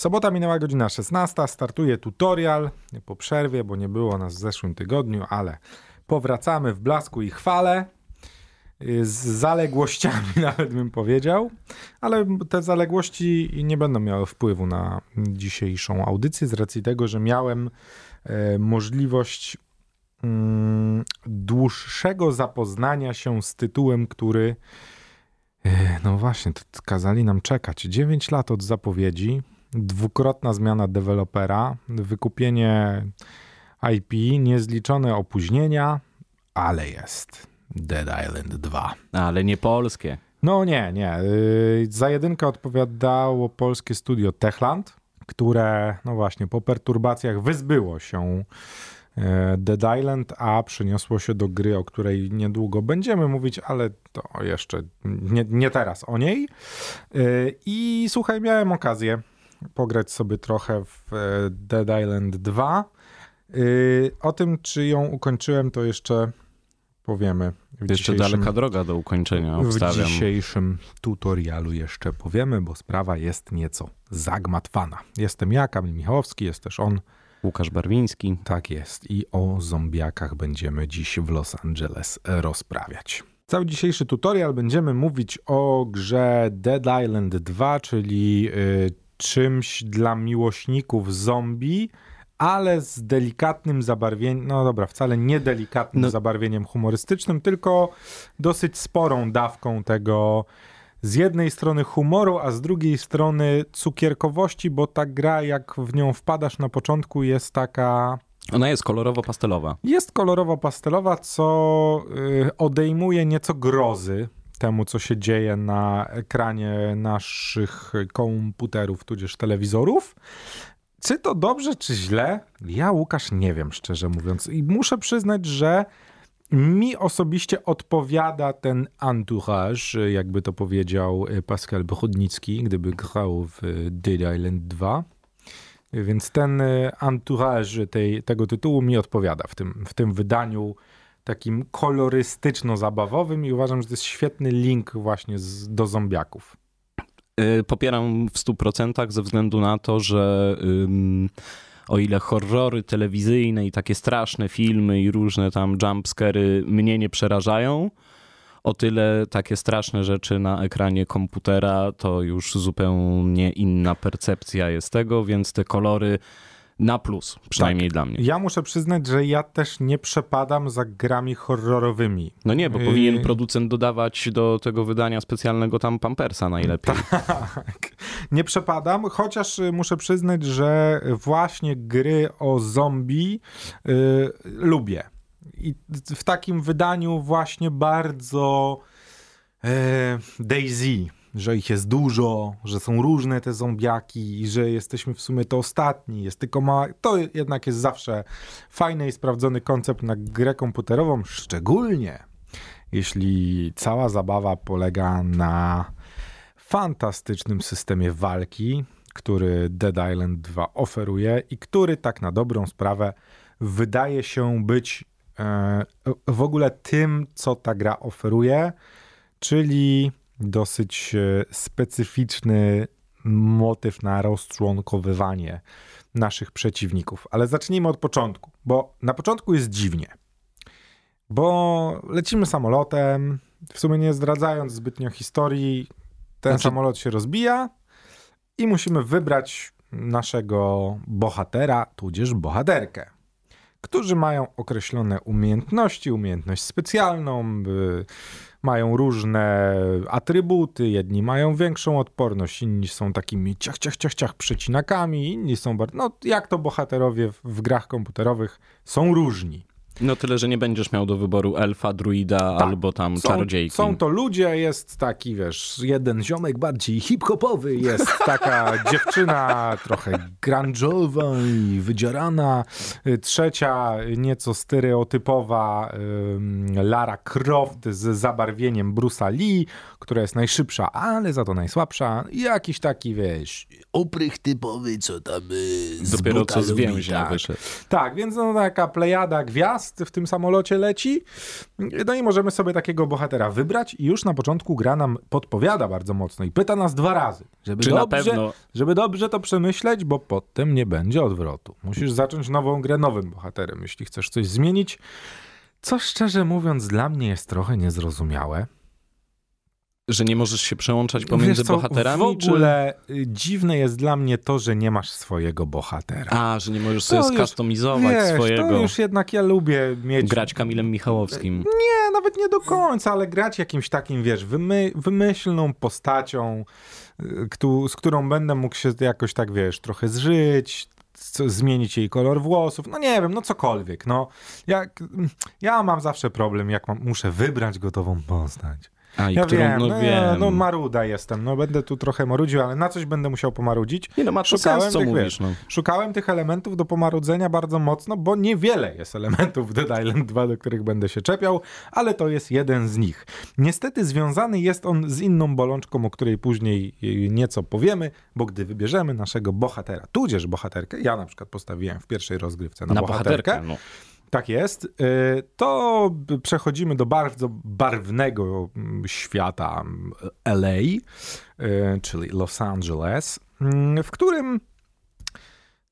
Sobota minęła godzina 16, startuje tutorial po przerwie, bo nie było nas w zeszłym tygodniu, ale powracamy w blasku i chwale. y, Z zaległościami nawet bym powiedział, ale te zaległości nie będą miały wpływu na dzisiejszą audycję z racji tego, że miałem e, możliwość mm, dłuższego zapoznania się z tytułem, który e, no właśnie, to kazali nam czekać. 9 lat od zapowiedzi, dwukrotna zmiana dewelopera, wykupienie IP, niezliczone opóźnienia, ale jest Dead Island 2. Ale nie polskie. No nie, nie. Yy, Za jedynkę odpowiadało polskie studio Techland, które, no właśnie, po perturbacjach wyzbyło się yy, Dead Island, a przyniosło się do gry, o której niedługo będziemy mówić, ale to jeszcze nie, nie teraz o niej. Yy, I słuchaj, miałem okazję pograć sobie trochę w e, Dead Island 2. Yy, O tym, czy ją ukończyłem, to jeszcze powiemy. w Jeszcze daleka droga do ukończenia, w obstawiam. dzisiejszym tutorialu jeszcze powiemy, bo sprawa jest nieco zagmatwana. Jestem ja, Kamil Michałowski, jest też on. Łukasz Barwiński. Tak jest. I o zombiakach będziemy dziś w Los Angeles rozprawiać. Cały dzisiejszy tutorial będziemy mówić o grze Dead Island 2, czyli y, czymś dla miłośników zombie, ale z delikatnym zabarwieniem, no dobra, wcale nie delikatnym No. zabarwieniem humorystycznym, tylko dosyć sporą dawką tego z jednej strony humoru, a z drugiej strony cukierkowości, bo ta gra, jak w nią wpadasz na początku, jest taka Ona jest kolorowo-pastelowa. jest kolorowo-pastelowa, co y, odejmuje nieco grozy temu, co się dzieje na ekranie naszych komputerów, tudzież telewizorów. Czy to dobrze, czy źle? Ja, Łukasz, nie wiem, szczerze mówiąc. I muszę przyznać, że mi osobiście odpowiada ten entourage, jakby to powiedział y, Pascal Brodnicki, gdyby grał w y, Dead Island 2. Więc ten y, entourage tej, tego tytułu mi odpowiada w tym, w tym wydaniu takim kolorystyczno-zabawowym i uważam, że to jest świetny link właśnie z, do zombiaków. Y, Popieram w 100% ze względu na to, że o ile horrory telewizyjne i takie straszne filmy i różne tam jumpscary mnie nie przerażają, o tyle takie straszne rzeczy na ekranie komputera to już zupełnie inna percepcja jest tego, więc te kolory na plus, przynajmniej dla mnie. Ja muszę przyznać, że ja też nie przepadam za grami horrorowymi. No nie, bo Yy. powinien producent dodawać do tego wydania specjalnego tam pampersa najlepiej. Tak, nie przepadam, chociaż y, muszę przyznać, że właśnie gry o zombie y, lubię. I w takim wydaniu właśnie bardzo Daisy, że ich jest dużo, że są różne te zombiaki i że jesteśmy w sumie to ostatni, jest tylko mała... To jednak jest zawsze fajny i sprawdzony koncept na grę komputerową, szczególnie jeśli cała zabawa polega na fantastycznym systemie walki, który Dead Island 2 oferuje i który tak na dobrą sprawę wydaje się być e, w ogóle tym, co ta gra oferuje, czyli dosyć e, specyficzny motyw na rozczłonkowywanie naszych przeciwników. Ale zacznijmy od początku, bo na początku jest dziwnie. Bo lecimy samolotem, w sumie nie zdradzając zbytnio historii, ten Znaczy- samolot się rozbija i musimy wybrać naszego bohatera, tudzież bohaterkę, którzy mają określone umiejętności, umiejętność specjalną, mają różne atrybuty, jedni mają większą odporność, inni są takimi ciach, ciach, ciach, ciach przecinakami, inni są bardzo, no jak to bohaterowie w, grach komputerowych są różni. No tyle, że nie będziesz miał do wyboru elfa, druida albo tam Są, czarodziejki. są to ludzie, jest taki, wiesz, jeden ziomek bardziej hip-hopowy, jest taka dziewczyna trochę grunge'owa i wydzierana, trzecia nieco stereotypowa Lara Croft z zabarwieniem Bruce'a Lee, która jest najszybsza, ale za to najsłabsza. Jakiś taki, wiesz, oprych typowy, co tam y, z Dopiero co z więźnia tak. wyszedł. Tak, więc no taka plejada gwiazd, w tym samolocie leci. No i możemy sobie takiego bohatera wybrać i już na początku gra nam podpowiada bardzo mocno i pyta nas dwa razy, żeby, Czy na dobrze, pewno- żeby dobrze to przemyśleć, bo potem nie będzie odwrotu. Musisz zacząć nową grę nowym bohaterem, jeśli chcesz coś zmienić. Co szczerze mówiąc dla mnie jest trochę niezrozumiałe. Że nie możesz się przełączać pomiędzy co, bohaterami? W ogóle y, dziwne jest dla mnie to, że nie masz swojego bohatera. Czy... A, że nie możesz sobie To skustomizować Wiesz, swojego. to już jednak ja lubię mieć... Grać Kamilem Michałowskim. Nie, nawet nie do końca, ale grać jakimś takim, wiesz, wymy, wymyślną postacią, y, któ- z którą będę mógł się jakoś tak, wiesz, trochę zżyć, zmienić jej kolor włosów, no nie wiem, no cokolwiek, no. Jak, ja mam zawsze problem, jak mam, muszę wybrać gotową postać. A, i Ja którą, wiem, no, no, wiem. no maruda jestem, no będę tu trochę marudził, ale na coś będę musiał pomarudzić. Nie no, ma Szukałem sens, co tych, mówisz, wiesz, no. Szukałem tych elementów do pomarudzenia bardzo mocno, bo niewiele jest elementów w Dead Island 2, do których będę się czepiał, ale to jest jeden z nich. Niestety związany jest on z inną bolączką, o której później y, nieco powiemy, bo gdy wybierzemy naszego bohatera, tudzież bohaterkę, ja na przykład postawiłem w pierwej rozgrywce na, Na bohaterkę, bohaterkę, no. Tak jest. Y, To przechodzimy do bardzo barwnego mm, świata mm, LA, y, czyli Los Angeles, mm, w którym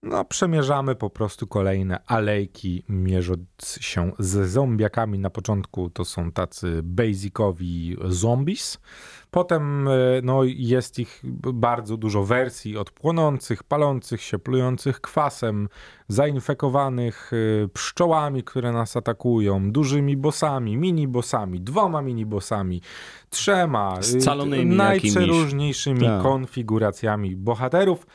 no, przemierzamy po prostu kolejne alejki, mierząc się z zombiakami. Na początku to są tacy basicowi zombies. Potem y, no, jest ich bardzo dużo wersji od płonących, palących się, plujących kwasem, zainfekowanych y, pszczołami, które nas atakują, dużymi bossami, mini-bossami, dwoma mini-bossami, trzema, Scalonymi najprzeróżniejszymi Tak. konfiguracjami bohaterów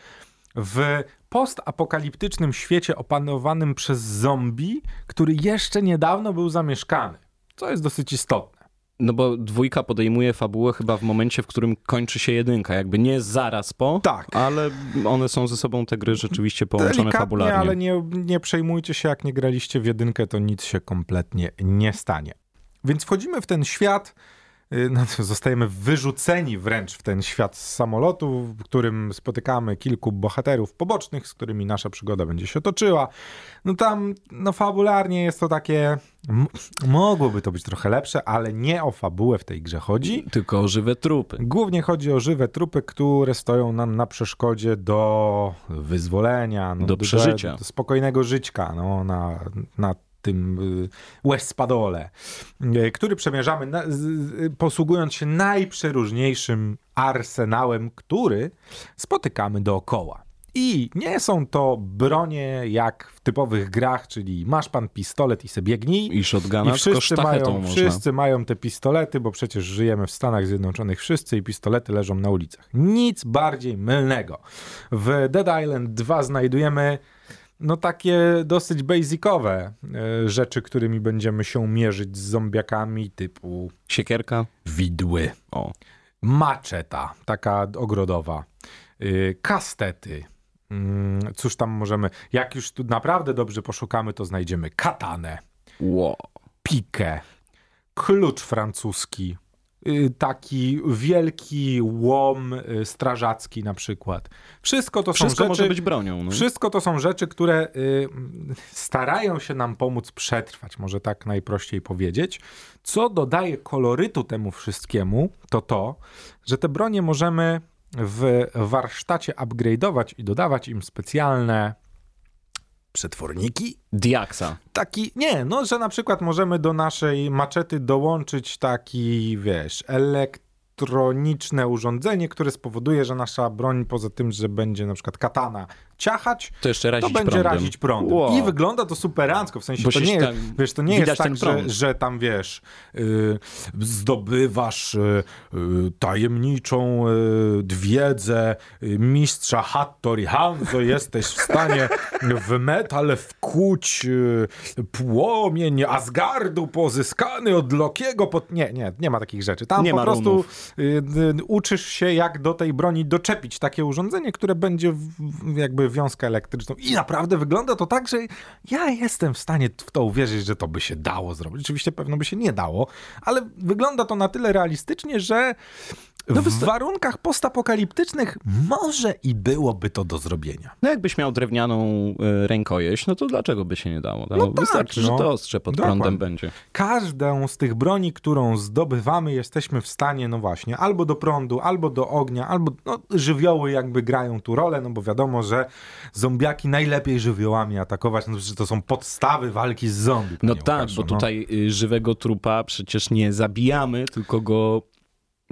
w postapokaliptycznym świecie opanowanym przez zombie, który jeszcze niedawno był zamieszkany. Co jest dosyć istotne. No bo dwójka podejmuje fabułę chyba w momencie, w którym kończy się jedynka. Jakby nie zaraz po, Tak. ale one są ze sobą te gry rzeczywiście połączone Delikatnie, fabularnie. ale nie, nie przejmujcie się, jak nie graliście w jedynkę, to nic się kompletnie nie stanie. Więc wchodzimy w ten świat, no, to zostajemy wyrzuceni wręcz w ten świat z samolotu, w którym spotykamy kilku bohaterów pobocznych, z którymi nasza przygoda będzie się toczyła. No tam, no fabularnie jest to takie, mogłoby to być trochę lepsze, ale nie o fabułę w tej grze chodzi. Tylko o żywe trupy. Głównie chodzi o żywe trupy, które stoją nam na przeszkodzie do wyzwolenia, no, Do przeżycia. do spokojnego żyćka no, na, na tym y, Westpadole, y, który przemierzamy na, posługując się najprzeróżniejszym arsenałem, który spotykamy dookoła. I nie są to bronie jak w typowych grach, czyli masz pan pistolet i se biegnij. I shotguna, I wszyscy mają, można. wszyscy mają te pistolety, bo przecież żyjemy w Stanach Zjednoczonych wszyscy i pistolety leżą na ulicach. Nic bardziej mylnego. W Dead Island 2 znajdujemy no takie dosyć basicowe e, rzeczy, którymi będziemy się mierzyć z zombiakami typu Siekierka. widły, O. maczeta, taka ogrodowa, y, kastety. Mm, Cóż tam możemy, jak już tu naprawdę dobrze poszukamy, to znajdziemy katanę, Wow. pikę, klucz francuski, taki wielki łom y, strażacki na przykład. Wszystko to są Wszystko rzeczy, może być bronią. No. wszystko to są rzeczy, które y, starają się nam pomóc przetrwać, może tak najprościej powiedzieć. Co dodaje kolorytu temu wszystkiemu, to to, że te bronie możemy w warsztacie upgrade'ować i dodawać im specjalne przetworniki, Diaksa. taki, nie, no, że na przykład możemy do naszej maczety dołączyć taki, wiesz, elektroniczne urządzenie, które spowoduje, że nasza broń, poza tym, że będzie na przykład katana ciachać, To jeszcze to razić będzie prądem. razić prądem. Wow. I wygląda to superancko, w sensie Bo to nie, jest, tam- wiesz, to nie jest tak, że, że tam, wiesz, y, zdobywasz y, y, tajemniczą y, wiedzę y, mistrza Hattori Hanzo, jesteś w stanie w metal wkuć y, płomień Asgardu pozyskany od Lokiego. Pod... Nie, nie, nie ma takich rzeczy. Tam Nie po ma prostu uczysz się, jak do tej broni doczepić takie urządzenie, które będzie w- jakby wiązkę elektryczną i naprawdę wygląda to tak, że ja jestem w stanie w to uwierzyć, że to by się dało zrobić. Oczywiście pewno by się nie dało, ale wygląda to na tyle realistycznie, że No w warunkach postapokaliptycznych może i byłoby to do zrobienia. No jakbyś miał drewnianą y, rękojeść, no to dlaczego by się nie dało? No, No tak, Wystarczy, no. że to ostrze pod Dokładnie. prądem będzie. Każdą z tych broni, którą zdobywamy, jesteśmy w stanie, no właśnie, albo do prądu, albo do ognia, albo no, żywioły jakby grają tu rolę, no bo wiadomo, że zombiaki najlepiej żywiołami atakować, no to są podstawy walki z zombie. No tak, Łukaszu, bo tutaj y, żywego trupa przecież nie zabijamy, tylko go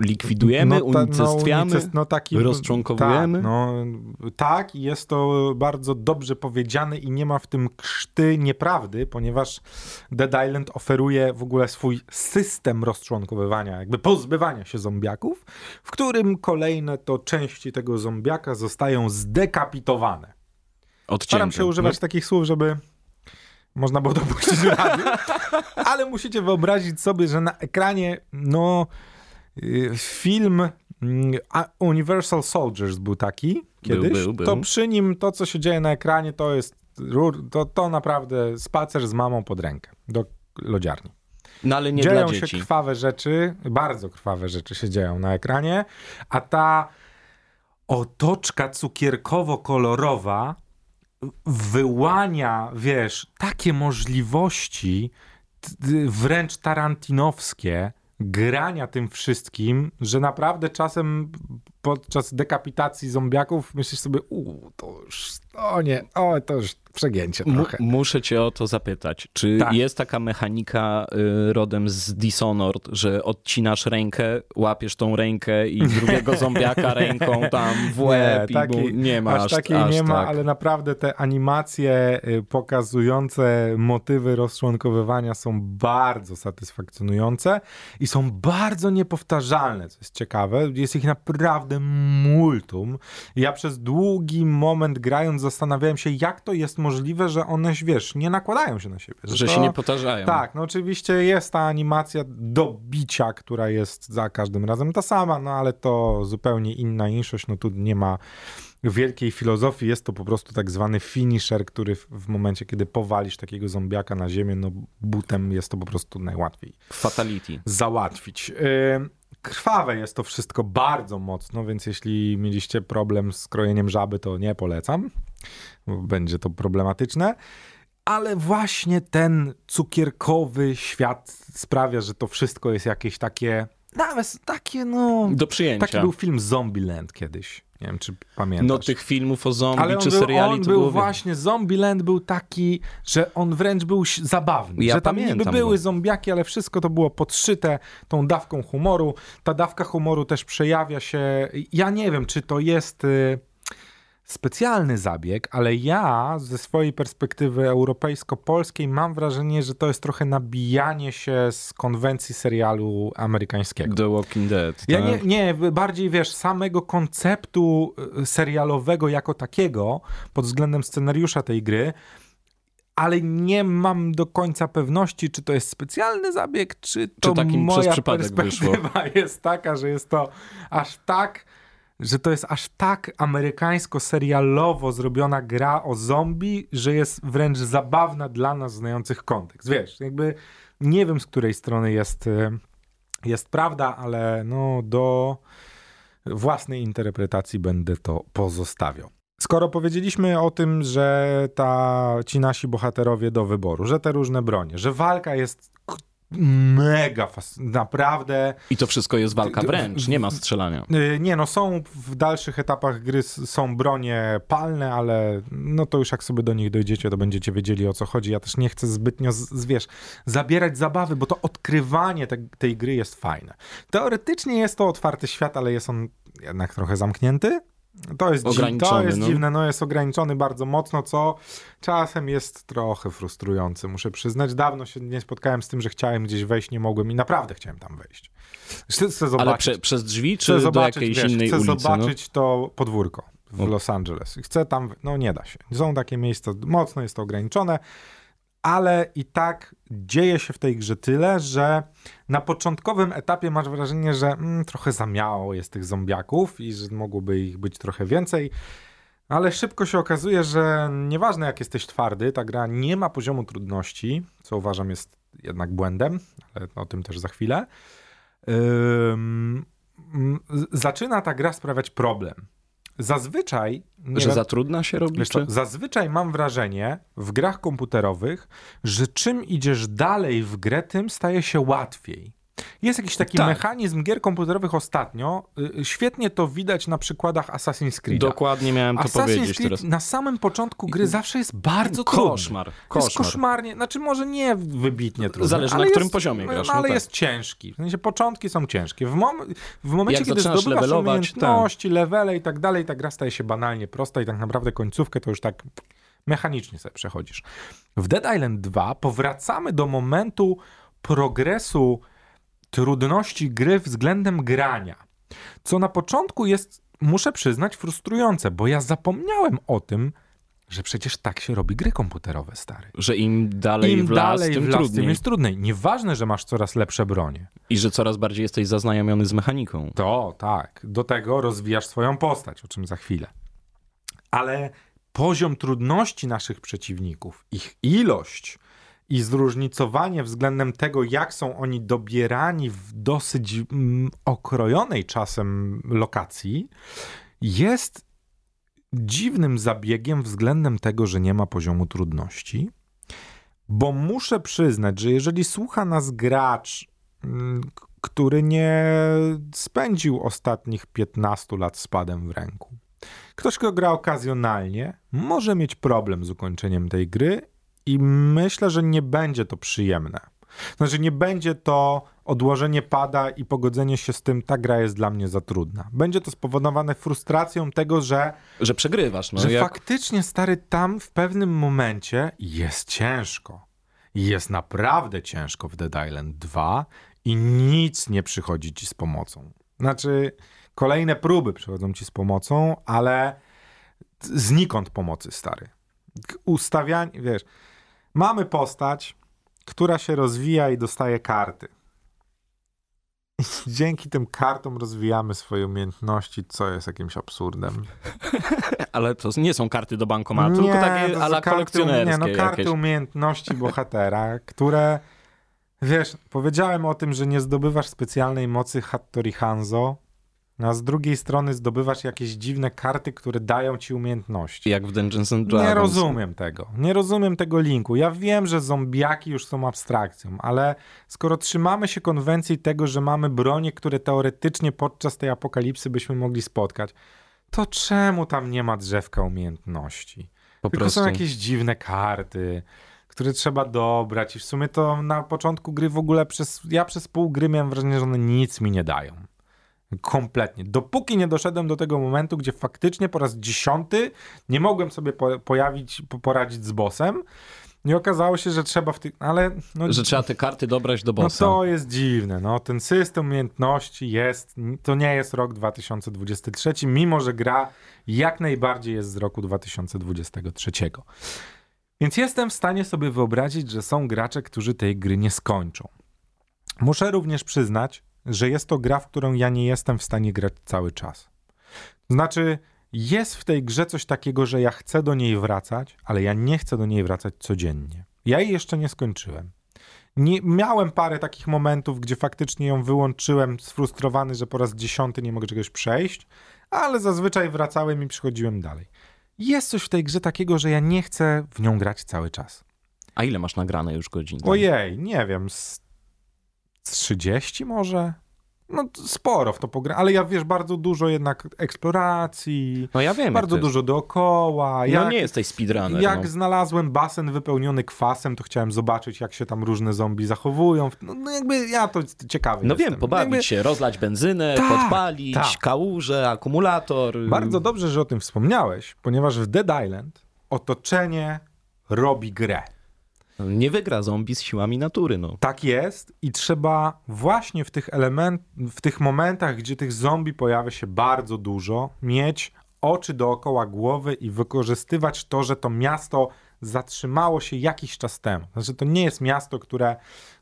likwidujemy, No ta- unicestwiamy, unicest- no taki- rozczłonkowujemy. Tak, no, tak, i jest to bardzo dobrze powiedziane i nie ma w tym krzty nieprawdy, ponieważ Dead Island oferuje w ogóle swój system rozczłonkowywania, jakby pozbywania się zombiaków, w którym kolejne to części tego zombiaka zostają zdekapitowane. Odcięte. Staram się używać No, takich słów, żeby można było dopuścić w radiu, ale musicie wyobrazić sobie, że na ekranie, no, film mm, Universal Soldiers był taki kiedyś, był, był. to przy nim to, co się dzieje na ekranie, to jest to, to naprawdę spacer z mamą pod rękę do lodziarni. no ale nie dzieją się krwawe rzeczy, bardzo krwawe rzeczy się dzieją na ekranie, a ta otoczka cukierkowo-kolorowa wyłania, wiesz, takie możliwości wręcz tarantinowskie grania tym wszystkim, że naprawdę czasem podczas dekapitacji zombiaków myślisz sobie, uuu, to już, o nie, o, to już przegięcie trochę. muszę cię o to zapytać. Czy Tak. jest taka mechanika y, rodem z Dishonored, że odcinasz rękę, łapiesz tą rękę i drugiego zombiaka ręką tam w łeb i mu nie ma aż aż, takiej aż nie ma, tak. ale naprawdę te animacje y, pokazujące motywy rozczłonkowywania są bardzo satysfakcjonujące i są bardzo niepowtarzalne, co jest ciekawe. Jest ich naprawdę multum. Ja przez długi moment grając zastanawiałem się, jak to jest możliwe, że one, wiesz, nie nakładają się na siebie. Że to... się nie powtarzają. Tak, no oczywiście jest ta animacja do bicia, która jest za każdym razem ta sama, no ale to zupełnie inna inszość, no tu nie ma wielkiej filozofii, jest to po prostu tak zwany finisher, który w, momencie, kiedy powalisz takiego zombiaka na ziemię, no butem jest to po prostu najłatwiej Fatality. załatwić. Yy, Krwawe jest to wszystko bardzo mocno, więc jeśli mieliście problem z krojeniem żaby, to nie polecam. Będzie to problematyczne. Ale właśnie ten cukierkowy świat sprawia, że to wszystko jest jakieś takie, nawet takie, no. Do przyjęcia. Taki był film Zombieland kiedyś. Nie wiem, czy pamiętasz. No tych filmów o zombie Ale czy był, seriali on to był właśnie, Zombieland był taki, że on wręcz był zabawny. Ja że tam niby pamiętam były go. zombiaki, ale wszystko to było podszyte tą dawką humoru. Ta dawka humoru też przejawia się, ja nie wiem, czy to jest y, specjalny zabieg, ale ja ze swojej perspektywy europejsko-polskiej mam wrażenie, że to jest trochę nabijanie się z konwencji serialu amerykańskiego. The Walking Dead. Ja tak? nie, nie, bardziej wiesz, samego konceptu y, serialowego jako takiego, pod względem scenariusza tej gry, ale nie mam do końca pewności, czy to jest specjalny zabieg, czy to takim przez moja przypadek perspektywa jest taka, że jest to aż tak, że to jest aż tak amerykańsko-serialowo zrobiona gra o zombie, że jest wręcz zabawna dla nas znających kontekst. Wiesz, jakby nie wiem, z której strony jest, y, jest prawda, ale no do własnej interpretacji będę to pozostawiał. Skoro powiedzieliśmy o tym, że ta, ci nasi bohaterowie do wyboru, że te różne bronie, że walka jest mega, fas- naprawdę I to wszystko jest walka wręcz, nie ma strzelania. Y, Nie, no są w dalszych etapach gry są bronie palne, ale no to już jak sobie do nich dojdziecie, to będziecie wiedzieli o co chodzi. Ja też nie chcę zbytnio, z, wiesz, zabierać zabawy, bo to odkrywanie te, tej gry jest fajne. Teoretycznie jest to otwarty świat, ale jest on jednak trochę zamknięty. To jest, to jest no. dziwne, no jest ograniczony bardzo mocno, co czasem jest trochę frustrujące, muszę przyznać. Dawno się nie spotkałem z tym, że chciałem gdzieś wejść, nie mogłem i naprawdę chciałem tam wejść. Chcę, chcę zobaczyć. Ale prze, przez drzwi, czy Chcę do zobaczyć, jakiejś wiesz, innej chcę ulicy? no? zobaczyć to podwórko w O. Los Angeles. Chcę tam, no nie da się. Są takie miejsca, mocno jest to ograniczone, ale i tak dzieje się w tej grze tyle, że na początkowym etapie masz wrażenie, że mm, trochę za mało jest tych zombiaków i że mogłoby ich być trochę więcej. Ale szybko się okazuje, że nieważne jak jesteś twardy, ta gra nie ma poziomu trudności, co uważam jest jednak błędem, ale o tym też za chwilę. Ym, zaczyna ta gra sprawiać problem. Zazwyczaj. Że wiem, za trudna się robi? Co, zazwyczaj mam wrażenie w grach komputerowych, że czym idziesz dalej w grę, tym staje się łatwiej. Jest jakiś taki tak. mechanizm gier komputerowych ostatnio. Y, y, świetnie to widać na przykładach Assassin's Creed. Dokładnie miałem to Assassin's powiedzieć Creed teraz. na samym początku gry zawsze jest bardzo trudny. Koszmar. koszmar. Jest koszmarnie, znaczy może nie wybitnie trudny. Zależy na którym jest, poziomie grasz. No, ale tak. jest ciężki. W sensie początki są ciężkie. W, mom w momencie, Jak kiedy zdobywasz levelować, umiejętności, tak. levele i tak dalej, ta gra staje się banalnie prosta i tak naprawdę końcówkę to już tak mechanicznie sobie przechodzisz. W Dead Island 2 powracamy do momentu progresu trudności gry względem grania. Co na początku jest, muszę przyznać, frustrujące, bo ja zapomniałem o tym, że przecież tak się robi gry komputerowe, stary. Że im dalej Im w las, dalej tym w las, trudniej. Tym jest trudniej. Nieważne, że masz coraz lepsze bronie. I że coraz bardziej jesteś zaznajomiony z mechaniką. To, tak. Do tego rozwijasz swoją postać, o czym za chwilę. Ale poziom trudności naszych przeciwników, ich ilość, i zróżnicowanie względem tego, jak są oni dobierani w dosyć mm, okrojonej czasem lokacji, jest dziwnym zabiegiem względem tego, że nie ma poziomu trudności. Bo muszę przyznać, że jeżeli słucha nas gracz, mm, który nie spędził ostatnich 15 lat z padem w ręku, ktoś, kto gra okazjonalnie, może mieć problem z ukończeniem tej gry i myślę, że nie będzie to przyjemne. Znaczy, nie będzie to odłożenie pada i pogodzenie się z tym, ta gra jest dla mnie za trudna. Będzie to spowodowane frustracją tego, że. Że przegrywasz. No, że jak... faktycznie, stary, tam w pewnym momencie jest ciężko. Jest naprawdę ciężko w Dead Island 2 i nic nie przychodzi ci z pomocą. Znaczy, kolejne próby przychodzą ci z pomocą, ale znikąd pomocy, stary. Ustawianie, wiesz Mamy postać, która się rozwija i dostaje karty. I dzięki tym kartom rozwijamy swoje umiejętności, co jest jakimś absurdem. Ale to nie są karty do bankomatu, nie, tylko takie ala kolekcjonerskie. Nie, no karty jakieś. umiejętności bohatera, które wiesz, powiedziałem o tym, że nie zdobywasz specjalnej mocy Hattori Hanzo, a z drugiej strony zdobywasz jakieś dziwne karty, które dają ci umiejętności. Jak w Dungeons and Dragons. Nie rozumiem tego. Nie rozumiem tego linku. Ja wiem, że zombiaki już są abstrakcją, ale skoro trzymamy się konwencji tego, że mamy bronie, które teoretycznie podczas tej apokalipsy byśmy mogli spotkać, to czemu tam nie ma drzewka umiejętności? Po Tylko prostu. są jakieś dziwne karty które trzeba dobrać i w sumie to na początku gry w ogóle przez, ja przez pół gry miałem wrażenie, że one nic mi nie dają. Kompletnie. Dopóki nie doszedłem do tego momentu, gdzie faktycznie po raz dziesiąty nie mogłem sobie po, pojawić, po, poradzić z bossem. Nie okazało się, że trzeba w tych. Ale. No, że trzeba te karty dobrać do bossa. No to jest dziwne. No, ten system umiejętności jest. To nie jest rok 2023, mimo że gra jak najbardziej jest z roku 2023. Więc jestem w stanie sobie wyobrazić, że są gracze, którzy tej gry nie skończą. Muszę również przyznać, że jest to gra, w którą ja nie jestem w stanie grać cały czas. Znaczy, jest w tej grze coś takiego, że ja chcę do niej wracać, ale ja nie chcę do niej wracać codziennie. Ja jej jeszcze nie skończyłem. Nie, miałem parę takich momentów, gdzie faktycznie ją wyłączyłem, sfrustrowany, że po raz dziesiąty nie mogę czegoś przejść, ale zazwyczaj wracałem i przychodziłem dalej. Jest coś w tej grze takiego, że ja nie chcę w nią grać cały czas. A ile masz nagrane już godzin? Ojej, nie wiem, 30 może? No sporo w to pogra, ale ja wiesz, bardzo dużo jednak eksploracji. No ja wiem. Bardzo dużo dookoła. No jak, no nie jesteś speedrunner. Jak no. znalazłem basen wypełniony kwasem, to chciałem zobaczyć, jak się tam różne zombie zachowują. No, no jakby ja to ciekawy No jestem. wiem, pobawić jakby... się, rozlać benzynę, tak, podpalić, tak. kałuże, akumulator. Bardzo dobrze, że o tym wspomniałeś, ponieważ w Dead Island otoczenie robi grę. Nie wygra zombie z siłami natury. No. Tak jest i trzeba właśnie w tych element, w tych momentach, gdzie tych zombie pojawia się bardzo dużo, mieć oczy dookoła głowy i wykorzystywać to, że to miasto zatrzymało się jakiś czas temu. Znaczy, to nie jest miasto, które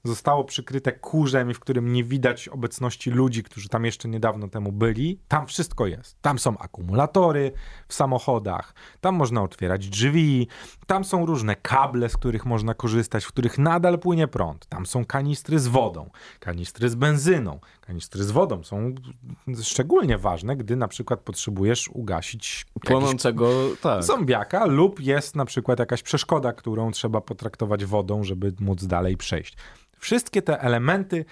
zostało przykryte kurzem i w którym nie widać obecności ludzi, którzy tam jeszcze niedawno temu byli. Tam wszystko jest. Tam są akumulatory w samochodach, tam można otwierać drzwi, tam są różne kable, z których można korzystać, w których nadal płynie prąd. Tam są kanistry z wodą, kanistry z benzyną. Kanistry z wodą są szczególnie ważne, gdy na przykład potrzebujesz ugasić płonącego tak. zombiaka lub jest na przykład jakaś przeszkoda, którą trzeba potraktować wodą, żeby móc dalej przejść. Wszystkie te elementy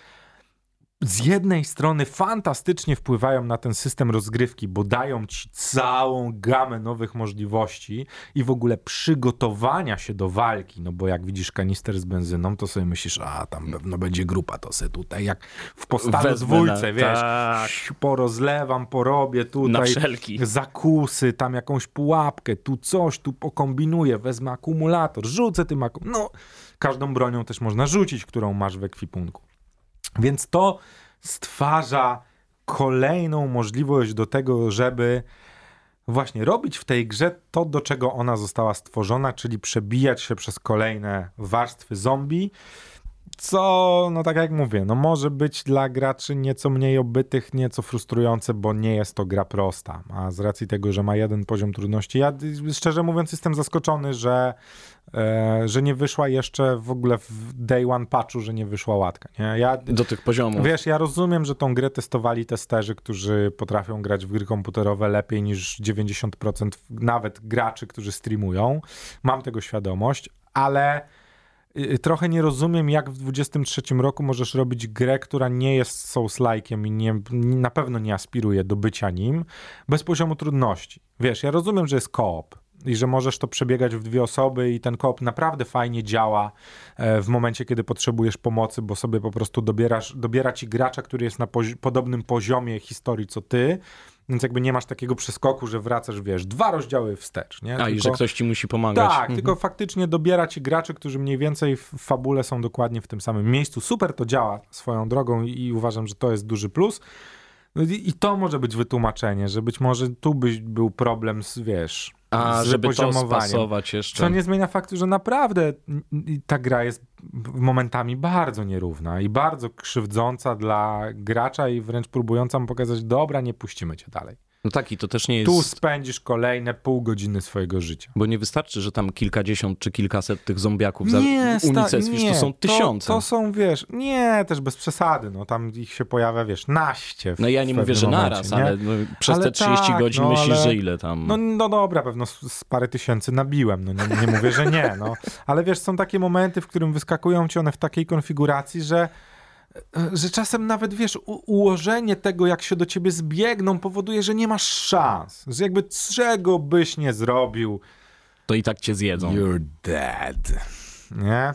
z jednej strony fantastycznie wpływają na ten system rozgrywki, bo dają ci całą gamę nowych możliwości i w ogóle przygotowania się do walki. No bo jak widzisz kanister z benzyną, to sobie myślisz, a tam pewno będzie grupa, to se tutaj jak w postale dwójce, wiesz, tak. porozlewam, porobię tutaj zakusy, tam jakąś pułapkę, tu coś, tu pokombinuję, wezmę akumulator, rzucę tym akumulator. No, każdą bronią też można rzucić, którą masz w ekwipunku. Więc to stwarza kolejną możliwość do tego, żeby właśnie robić w tej grze to, do czego ona została stworzona, czyli przebijać się przez kolejne warstwy zombie co, no tak jak mówię, no może być dla graczy nieco mniej obytych, nieco frustrujące, bo nie jest to gra prosta. A z racji tego, że ma jeden poziom trudności, ja szczerze mówiąc jestem zaskoczony, że, e, że nie wyszła jeszcze w ogóle w day one patchu, że nie wyszła łatka. Nie? Ja, Do tych poziomów. Wiesz, ja rozumiem, że tą grę testowali testerzy, którzy potrafią grać w gry komputerowe lepiej niż 90% nawet graczy, którzy streamują. Mam tego świadomość, ale trochę nie rozumiem, jak w 23 roku możesz robić grę, która nie jest Souls-like'iem i nie, na pewno nie aspiruje do bycia nim, bez poziomu trudności. Wiesz, ja rozumiem, że jest koop i że możesz to przebiegać w dwie osoby i ten koop naprawdę fajnie działa e, w momencie, kiedy potrzebujesz pomocy, bo sobie po prostu dobierasz, dobiera ci gracza, który jest na pozi podobnym poziomie historii co ty, więc jakby nie masz takiego przeskoku, że wracasz, wiesz, dwa rozdziały wstecz, nie? A tylko... i że ktoś ci musi pomagać. Tak, mhm. tylko faktycznie dobiera ci graczy, którzy mniej więcej w fabule są dokładnie w tym samym miejscu. Super to działa swoją drogą i, i uważam, że to jest duży plus. No I to może być wytłumaczenie, że być może tu byś był problem z, wiesz, a, żeby to spasować jeszcze. Co nie zmienia faktu, że naprawdę ta gra jest momentami bardzo nierówna i bardzo krzywdząca dla gracza i wręcz próbująca mu pokazać, dobra, nie puścimy cię dalej. No tak, i to też nie jest. Tu spędzisz kolejne pół godziny swojego życia. Bo nie wystarczy, że tam kilkadziesiąt czy kilkaset tych zombiaków za nie, unicestwisz, nie, to są tysiące. To, to, są, wiesz, nie, też bez przesady, no tam ich się pojawia, wiesz, naście. W, no ja nie mówię, że momencie, naraz, nie? ale no, przez ale te 30 tak, godzin no, myślisz, ale... że ile tam. No, no dobra, pewno z, z parę tysięcy nabiłem, no nie, nie mówię, że nie, no. Ale wiesz, są takie momenty, w którym wyskakują ci one w takiej konfiguracji, że że czasem nawet wiesz, ułożenie tego, jak się do ciebie zbiegną, powoduje, że nie masz szans. Że jakby czego byś nie zrobił, to i tak cię zjedzą. You're dead. Nie?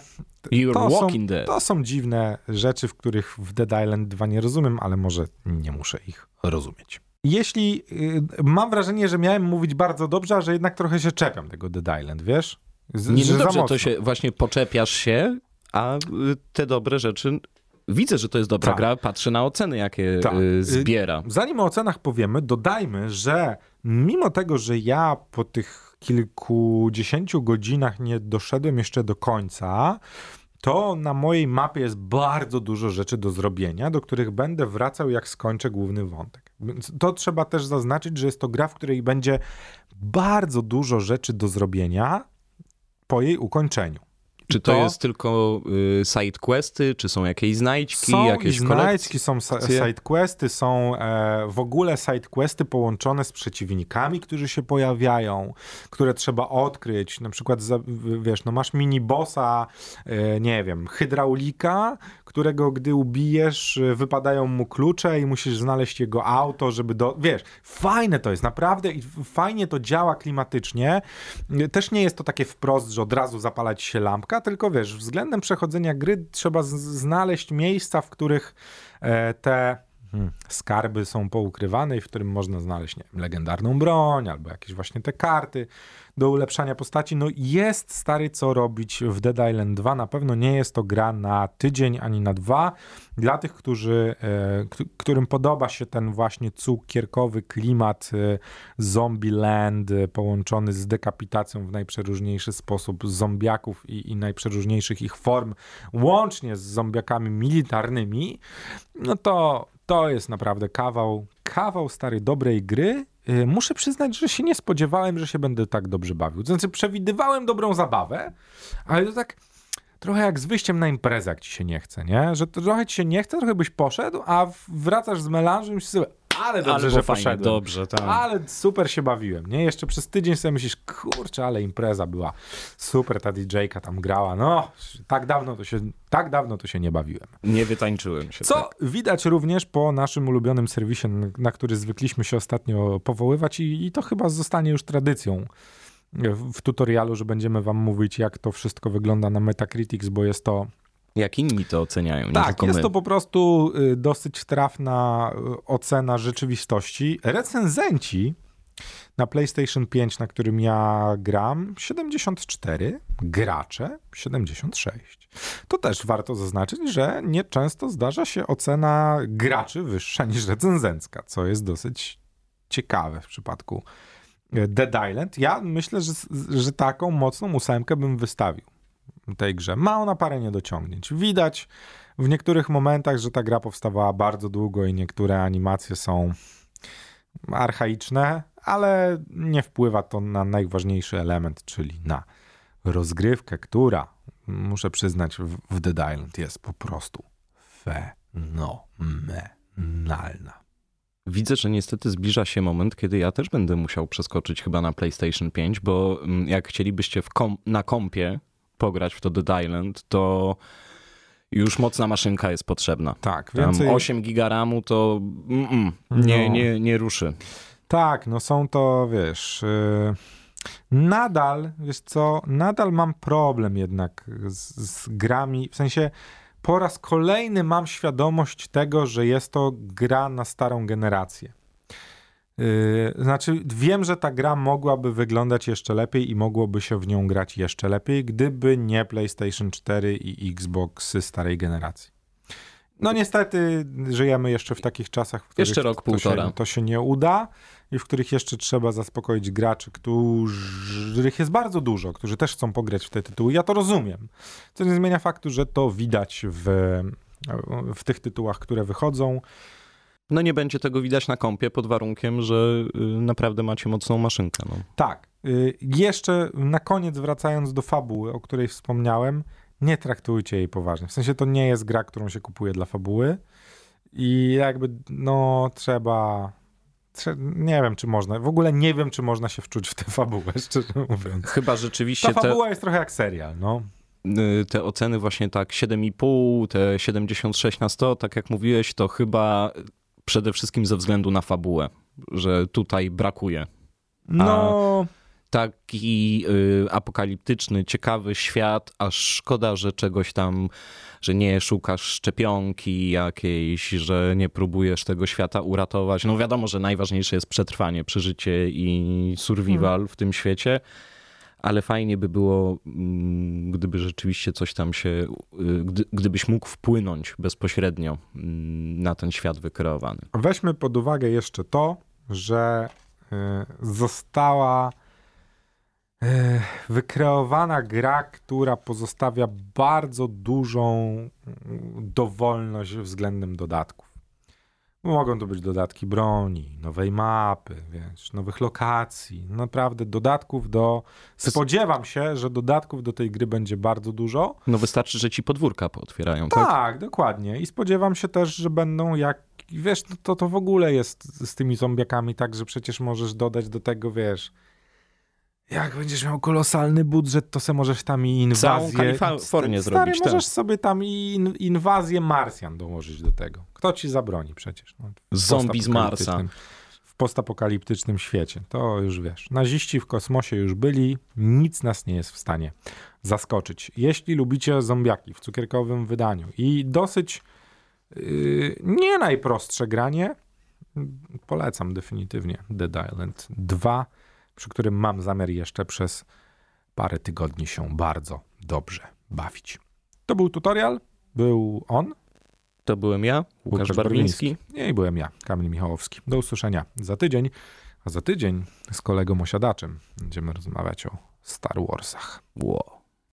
You're to walking są, dead. To są dziwne rzeczy, w których w Dead Island 2 nie rozumiem, ale może nie muszę ich rozumieć. Jeśli y, mam wrażenie, że miałem mówić bardzo dobrze, a że jednak trochę się czepiam tego Dead Island, wiesz? Z, nie, no dobrze, to się właśnie poczepiasz się, a y, te dobre rzeczy widzę, że to jest dobra tak. gra, patrzę na oceny, jakie tak. Y, zbiera. Zanim o ocenach powiemy, dodajmy, że mimo tego, że ja po tych kilkudziesięciu godzinach nie doszedłem jeszcze do końca, to na mojej mapie jest bardzo dużo rzeczy do zrobienia, do których będę wracał, jak skończę główny wątek. To trzeba też zaznaczyć, że jest to gra, w której będzie bardzo dużo rzeczy do zrobienia po jej ukończeniu. Czy to, to, jest tylko y, side questy, czy są jakieś znajdźki, są jakieś znajdźki, są side questy, są e, w ogóle side questy połączone z przeciwnikami, którzy się pojawiają, które trzeba odkryć. Na przykład, za, wiesz, no masz mini bossa, e, nie wiem, hydraulika, którego gdy ubijesz, e, wypadają mu klucze i musisz znaleźć jego auto, żeby do... Wiesz, fajne to jest, naprawdę i fajnie to działa klimatycznie. Też nie jest to takie wprost, że od razu zapalać się lampka, tylko wiesz, względem przechodzenia gry trzeba znaleźć miejsca, w których e, te skarby są poukrywane i w którym można znaleźć nie legendarną broń albo jakieś właśnie te karty do ulepszania postaci. No jest stary co robić w Dead Island 2. Na pewno nie jest to gra na tydzień ani na dwa. Dla tych, którzy, e, którym podoba się ten właśnie cukierkowy klimat e, Zombie Land e, połączony z dekapitacją w najprzeróżniejszy sposób zombiaków i, i najprzeróżniejszych ich form, łącznie z zombiakami militarnymi, no to to jest naprawdę kawał, kawał starej dobrej gry Y, muszę przyznać, że się nie spodziewałem, że się będę tak dobrze bawił. Znaczy, przewidywałem dobrą zabawę, ale to tak trochę jak z wyjściem na imprezę, jak ci się nie chce, nie? Że trochę ci się nie chce, trochę byś poszedł, a wracasz z melanżem i sobie, ale dobrze, ale że fajnie, poszedłem. Dobrze, tak. Ale super się bawiłem, nie? Jeszcze przez tydzień sobie myślisz, kurczę, ale impreza była super, ta DJ-ka tam grała, no, tak dawno to się, tak dawno to się nie bawiłem. Nie wytańczyłem się. Co tak. widać również po naszym ulubionym serwisie, na który zwykliśmy się ostatnio powoływać i, i to chyba zostanie już tradycją w tutorialu, że będziemy wam mówić, jak to wszystko wygląda na Metacritics, bo jest to jak inni to oceniają. Tak, jest to po prostu y, dosyć trafna y, ocena rzeczywistości. Recenzenci na PlayStation 5, na którym ja gram, 74, gracze 76. To też warto zaznaczyć, że nieczęsto zdarza się ocena graczy wyższa niż recenzencka, co jest dosyć ciekawe w przypadku y, Dead Island. Ja myślę, że, że taką mocną ósemkę bym wystawił tej grze. Ma ona parę niedociągnięć. Widać w niektórych momentach, że ta gra powstawała bardzo długo i niektóre animacje są archaiczne, ale nie wpływa to na najważniejszy element, czyli na rozgrywkę, która, muszę przyznać, w Dead Island jest po prostu fenomenalna. Widzę, że niestety zbliża się moment, kiedy ja też będę musiał przeskoczyć chyba na PlayStation 5, bo mm, jak chcielibyście kom na kompie pograć w to Dead Island, to już mocna maszynka jest potrzebna. Tak, więcej... Tam 8 giga RAMu to mm -mm, nie, no. nie, nie ruszy. Tak, no są to, wiesz... Yy... Nadal, wiesz co, nadal mam problem jednak z, z grami, w sensie po raz kolejny mam świadomość tego, że jest to gra na starą generację. Yy, znaczy, wiem, że ta gra mogłaby wyglądać jeszcze lepiej i mogłoby się w nią grać jeszcze lepiej, gdyby nie PlayStation 4 i Xbox starej generacji. No niestety żyjemy jeszcze w takich czasach, w których jeszcze rok, to, półtora. Się, to się nie uda i w których jeszcze trzeba zaspokoić graczy, których jest bardzo dużo, którzy też chcą pograć w te tytuły. Ja to rozumiem. Co nie zmienia faktu, że to widać w, w tych tytułach, które wychodzą. No nie będzie tego widać na kompie pod warunkiem, że y, naprawdę macie mocną maszynkę. No. Tak. Y, jeszcze na koniec wracając do fabuły, o której wspomniałem, nie traktujcie jej poważnie. W sensie to nie jest gra, którą się kupuje dla fabuły i jakby no trzeba nie wiem, czy można. W ogóle nie wiem, czy można się wczuć w tę fabułę, szczerze mówiąc. Chyba rzeczywiście. Ta fabuła te... jest trochę jak serial, no. Y, te oceny właśnie tak 7,5, te 76 na 100, tak jak mówiłeś, to chyba przede wszystkim ze względu na fabułę, że tutaj brakuje. No. taki y, apokaliptyczny, ciekawy świat, aż szkoda, że czegoś tam, że nie szukasz szczepionki jakiejś, że nie próbujesz tego świata uratować. No wiadomo, że najważniejsze jest przetrwanie, przeżycie i survival hmm. w tym świecie ale fajnie by było, mm, gdyby rzeczywiście coś tam się, y, gdy, gdybyś mógł wpłynąć bezpośrednio mm, na ten świat wykreowany. Weźmy pod uwagę jeszcze to, że y, została y, wykreowana gra, która pozostawia bardzo dużą dowolność względem dodatków. Mogą to być dodatki broni, nowej mapy, wiesz, nowych lokacji. Naprawdę dodatków do. Spodziewam się, że dodatków do tej gry będzie bardzo dużo. No wystarczy, że ci podwórka pootwierają, tak? Tak, dokładnie. I spodziewam się też, że będą jak. Wiesz, to, to w ogóle jest z tymi zombiakami tak, że przecież możesz dodać do tego, wiesz jak będziesz miał kolosalny budżet, to se możesz tam i inwazję... Całą Kalifornię stary, zrobić. możesz tak. sobie tam i in, inwazję Marsjan dołożyć do tego. Kto ci zabroni przecież? No, Zombie z Marsa. W postapokaliptycznym świecie. To już wiesz. Naziści w kosmosie już byli. Nic nas nie jest w stanie zaskoczyć. Jeśli lubicie zombiaki w cukierkowym wydaniu i dosyć Yy, nie najprostsze granie. Polecam definitywnie Dead Island 2, przy którym mam zamiar jeszcze przez parę tygodni się bardzo dobrze bawić. To był tutorial, był on, To byłem ja, Łukasz, Łukasz Barwiński. Nie, i byłem ja, Kamil Michałowski. Do usłyszenia za tydzień, a za tydzień z kolegą osiadaczem będziemy rozmawiać o Star Warsach. Wow.